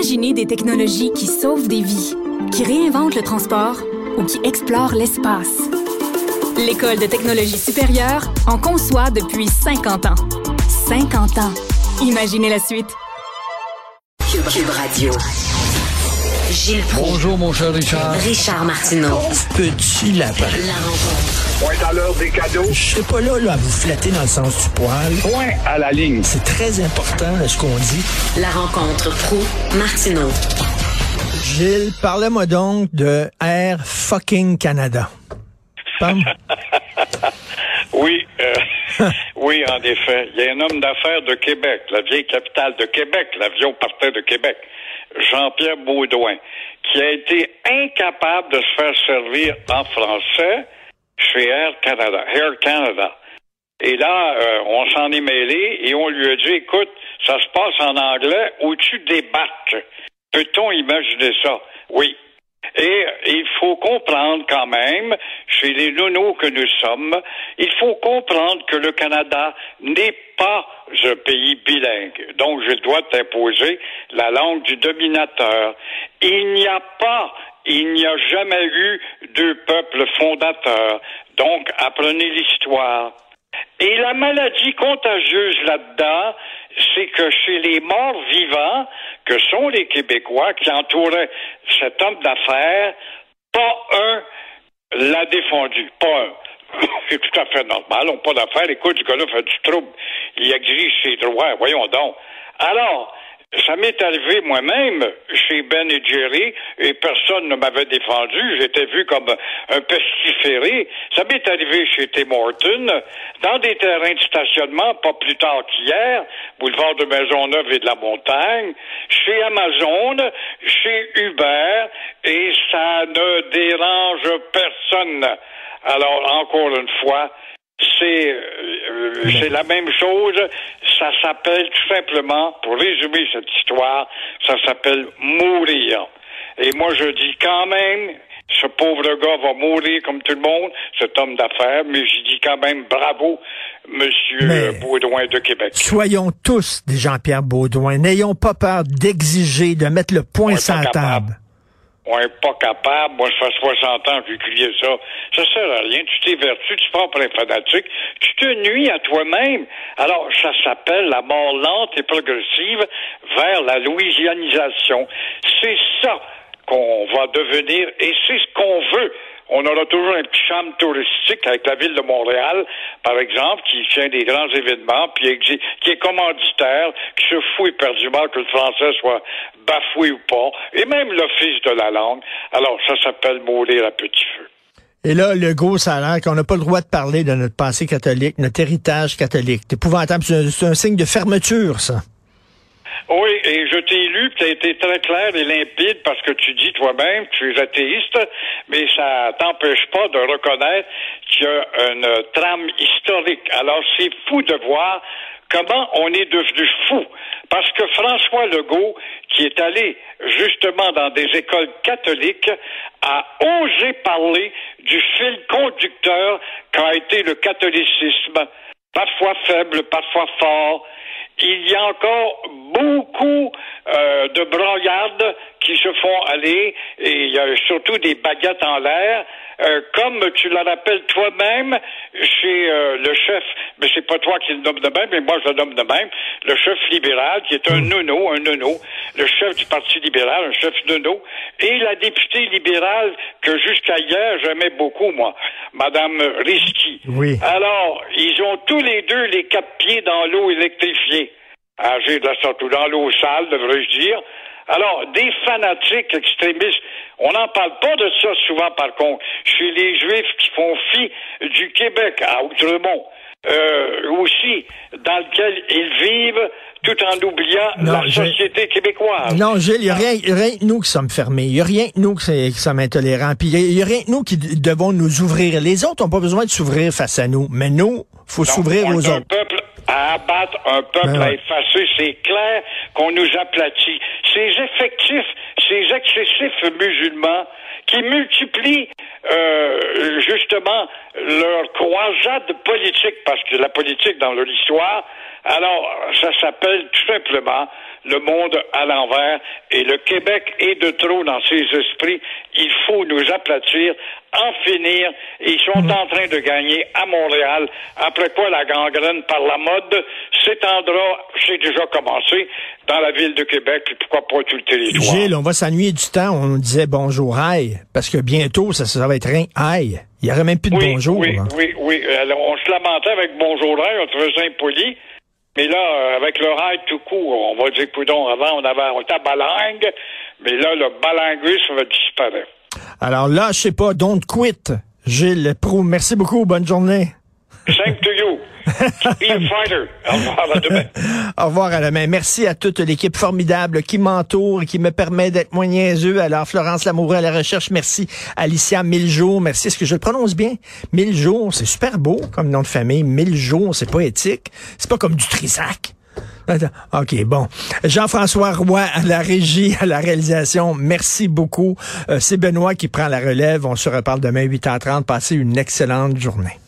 Imaginez des technologies qui sauvent des vies, qui réinventent le transport ou qui explorent l'espace. L'École de technologie supérieure en conçoit depuis 50 ans. 50 ans. Imaginez la suite. Gilles Proulx. Bonjour, mon cher Richard. Richard Martineau. Petit lapin. La rencontre. Point à l'heure des cadeaux. Je serai pas là, là à vous flatter dans le sens du poil. Point à la ligne. C'est très important, là, ce qu'on dit. La rencontre pro martineau Gilles, parlez-moi donc de Air fucking Canada. Oui, euh, oui, en effet. Il y a un homme d'affaires de Québec, la vieille capitale de Québec. L'avion partait de Québec. Jean-Pierre Baudouin, qui a été incapable de se faire servir en français chez Air Canada. Air Canada. Et là, euh, on s'en est mêlé et on lui a dit, écoute, ça se passe en anglais où tu débarques. Peut-on imaginer ça? Oui. Et il faut comprendre quand même, chez les nounous que nous sommes, il faut comprendre que le Canada n'est pas un pays bilingue. Donc, je dois t'imposer la langue du dominateur. Il n'y a pas, il n'y a jamais eu deux peuples fondateurs. Donc, apprenez l'histoire. Et la maladie contagieuse là-dedans, c'est que chez les morts vivants, que sont les Québécois qui entouraient cet homme d'affaires, pas un l'a défendu. Pas un. C'est tout à fait normal. On n'a pas d'affaires. Écoute, ce gars-là fait du trouble. Il exige ses droits. Voyons donc. Alors, ça m'est arrivé moi-même chez Ben et Jerry et personne ne m'avait défendu. J'étais vu comme un pestiféré. Ça m'est arrivé chez Tim Horton, dans des terrains de stationnement, pas plus tard qu'hier, boulevard de Maisonneuve et de la Montagne, chez Amazon, chez Uber, et ça ne dérange personne. Alors, encore une fois, c'est euh, c'est la même chose. Ça s'appelle tout simplement, pour résumer cette histoire, ça s'appelle mourir. Et moi, je dis quand même, ce pauvre gars va mourir comme tout le monde, cet homme d'affaires, mais je dis quand même bravo, Monsieur Mais- Baudouin de Québec. Soyons tous des Jean-Pierre Baudouin. N'ayons pas peur d'exiger, de mettre le point sur la table. On pas capable. Moi, ça fait 60 ans que crié ça. Ça sert à rien. Tu t'évertues, tu pars pour un fanatique. Tu te nuis à toi-même. Alors, ça s'appelle la mort lente et progressive vers la louisianisation. C'est ça qu'on va devenir et c'est ce qu'on veut. On aura toujours un petit chambre touristique avec la ville de Montréal, par exemple, qui tient des grands événements, puis qui est commanditaire, qui se fout éperdument que le français soit bafoué ou pas, et même l'Office de la langue. Alors, ça s'appelle mourir à petit feu. Et là, le gros salaire, qu'on n'a pas le droit de parler de notre passé catholique, notre héritage catholique. C'est épouvantable. C'est un signe de fermeture, ça. Oui, et je t'ai lu, tu as été très clair et limpide parce que tu dis toi-même, tu es athéiste, mais ça t'empêche pas de reconnaître qu'il y a une trame historique. Alors c'est fou de voir comment on est devenu fou. Parce que François Legault, qui est allé justement dans des écoles catholiques, a osé parler du fil conducteur qu'a été le catholicisme, parfois faible, parfois fort. Il y a encore beaucoup euh, de broyades qui se font aller et il y a surtout des baguettes en l'air, euh, comme tu le rappelles toi-même chez euh, le chef, mais c'est pas toi qui le nomme de même, mais moi je le nomme de même, le chef libéral qui est un nono, un nono, le chef du Parti libéral, un chef nono, et la députée libérale que jusqu'à hier j'aimais beaucoup, moi, Madame Risky. Oui. Alors, ils ont tous les deux les quatre pieds dans l'eau électrifiée. Âgés de la sorte, ou dans l'eau sale, devrais-je dire. Alors, des fanatiques extrémistes, on n'en parle pas de ça souvent, par contre, chez les Juifs qui font fi du Québec à Outremont, euh, aussi, dans lequel ils vivent tout en oubliant Non, la société québécoise. Non, Gilles, il n'y a rien, rien que nous qui sommes fermés. Il n'y a rien que nous qui, sommes intolérants. Puis il n'y a, rien que nous qui devons nous ouvrir. Les autres n'ont pas besoin de s'ouvrir face à nous. Mais nous, faut s'ouvrir aux autres. peuple à abattre, un peuple Ben à effacer. C'est clair qu'on nous aplatit. Ces effectifs, ces excessifs musulmans qui multiplient euh, justement leur croisade politique, parce que la politique dans leur histoire, alors ça s'appelle tout simplement le monde à l'envers et le Québec est de trop dans ses esprits. Il faut nous aplatir, en finir. Ils sont en train de gagner à Montréal, après quoi la gangrène par la mode s'étendra, c'est déjà commencé, dans la ville de Québec, et pourquoi pas tout le territoire. Gilles, on va s'ennuyer du temps, on disait bonjour aïe, parce que bientôt, ça, ça va être rien aïe. Il n'y aurait même plus de oui, bonjour. Oui, hein. oui, oui. Alors, on se lamentait avec bonjour aïe, on trouvait ça impoli. Mais là, euh, avec le rail tout court, on va dire, coudon, avant, on avait, on était à mais là, le balinguisme va disparaître. Alors là, je sais pas, don't quit. Gilles Proux, merci beaucoup, bonne journée. Same. Be a fighter. Au revoir, à demain. Au revoir à demain. Merci à toute l'équipe formidable qui m'entoure et qui me permet d'être moins niaiseux. Alors, Florence Lamoureux à la recherche. Merci. Alicia Mille Merci. Est-ce que je le prononce bien? Mille c'est super beau comme nom de famille. Mille c'est poétique. C'est pas comme du Trisac. OK, bon. Jean-François Roy à la régie, à la réalisation, merci beaucoup. Euh, C'est Benoît qui prend la relève. On se reparle demain 8h30. Passez une excellente journée.